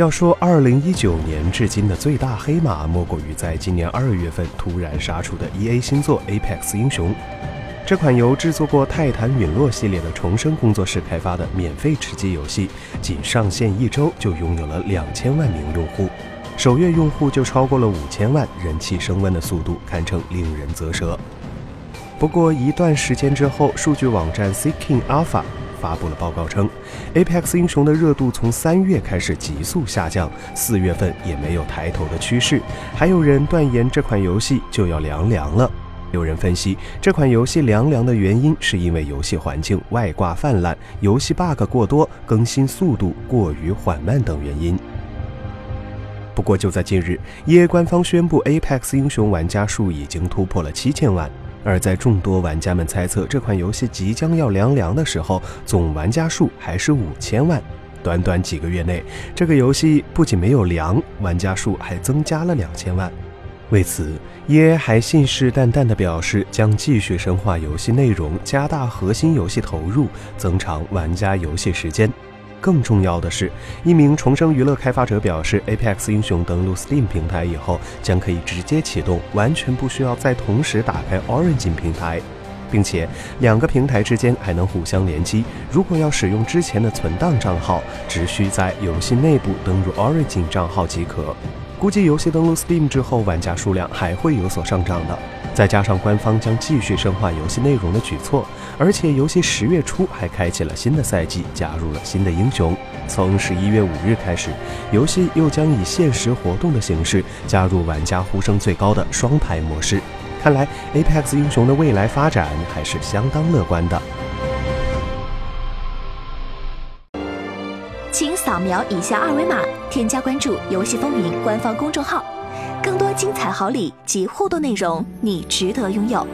要说2019年至今的最大黑马，莫过于在今年二月份突然杀出的 EA 新作《Apex 英雄》。这款由制作过《泰坦陨落》系列的重生工作室开发的免费吃鸡游戏，仅上线一周就拥有了两千万名用户，首月用户就超过了五千万，人气升温的速度堪称令人啧舌。不过一段时间之后，数据网站 Seeking Alpha。发布了报告称，Apex 英雄的热度从三月开始急速下降，四月份也没有抬头的趋势。还有人断言这款游戏就要凉凉了。有人分析，这款游戏凉凉的原因是因为游戏环境外挂泛滥、游戏 bug 过多、更新速度过于缓慢等原因。不过就在近日，EA 官方宣布，Apex 英雄玩家数已经突破了七千万。而在众多玩家们猜测这款游戏即将要凉凉的时候，总玩家数还是五千万。短短几个月内，这个游戏不仅没有凉，玩家数还增加了两千万。为此，EA 还信誓旦旦地表示将继续深化游戏内容，加大核心游戏投入，增长玩家游戏时间。更重要的是，一名重生娱乐开发者表示，Apex 英雄登陆 Steam 平台以后，将可以直接启动，完全不需要再同时打开 Origin 平台，并且两个平台之间还能互相联机。如果要使用之前的存档账号，只需在游戏内部登入 Origin 账号即可。估计游戏登陆 Steam 之后，玩家数量还会有所上涨的。再加上官方将继续深化游戏内容的举措，而且游戏十月初还开启了新的赛季，加入了新的英雄。从十一月五日开始，游戏又将以限时活动的形式加入玩家呼声最高的双排模式。看来 Apex 英雄的未来发展还是相当乐观的。请扫描以下二维码，添加关注“游戏风云”官方公众号。更多精彩好礼及互动内容，你值得拥有。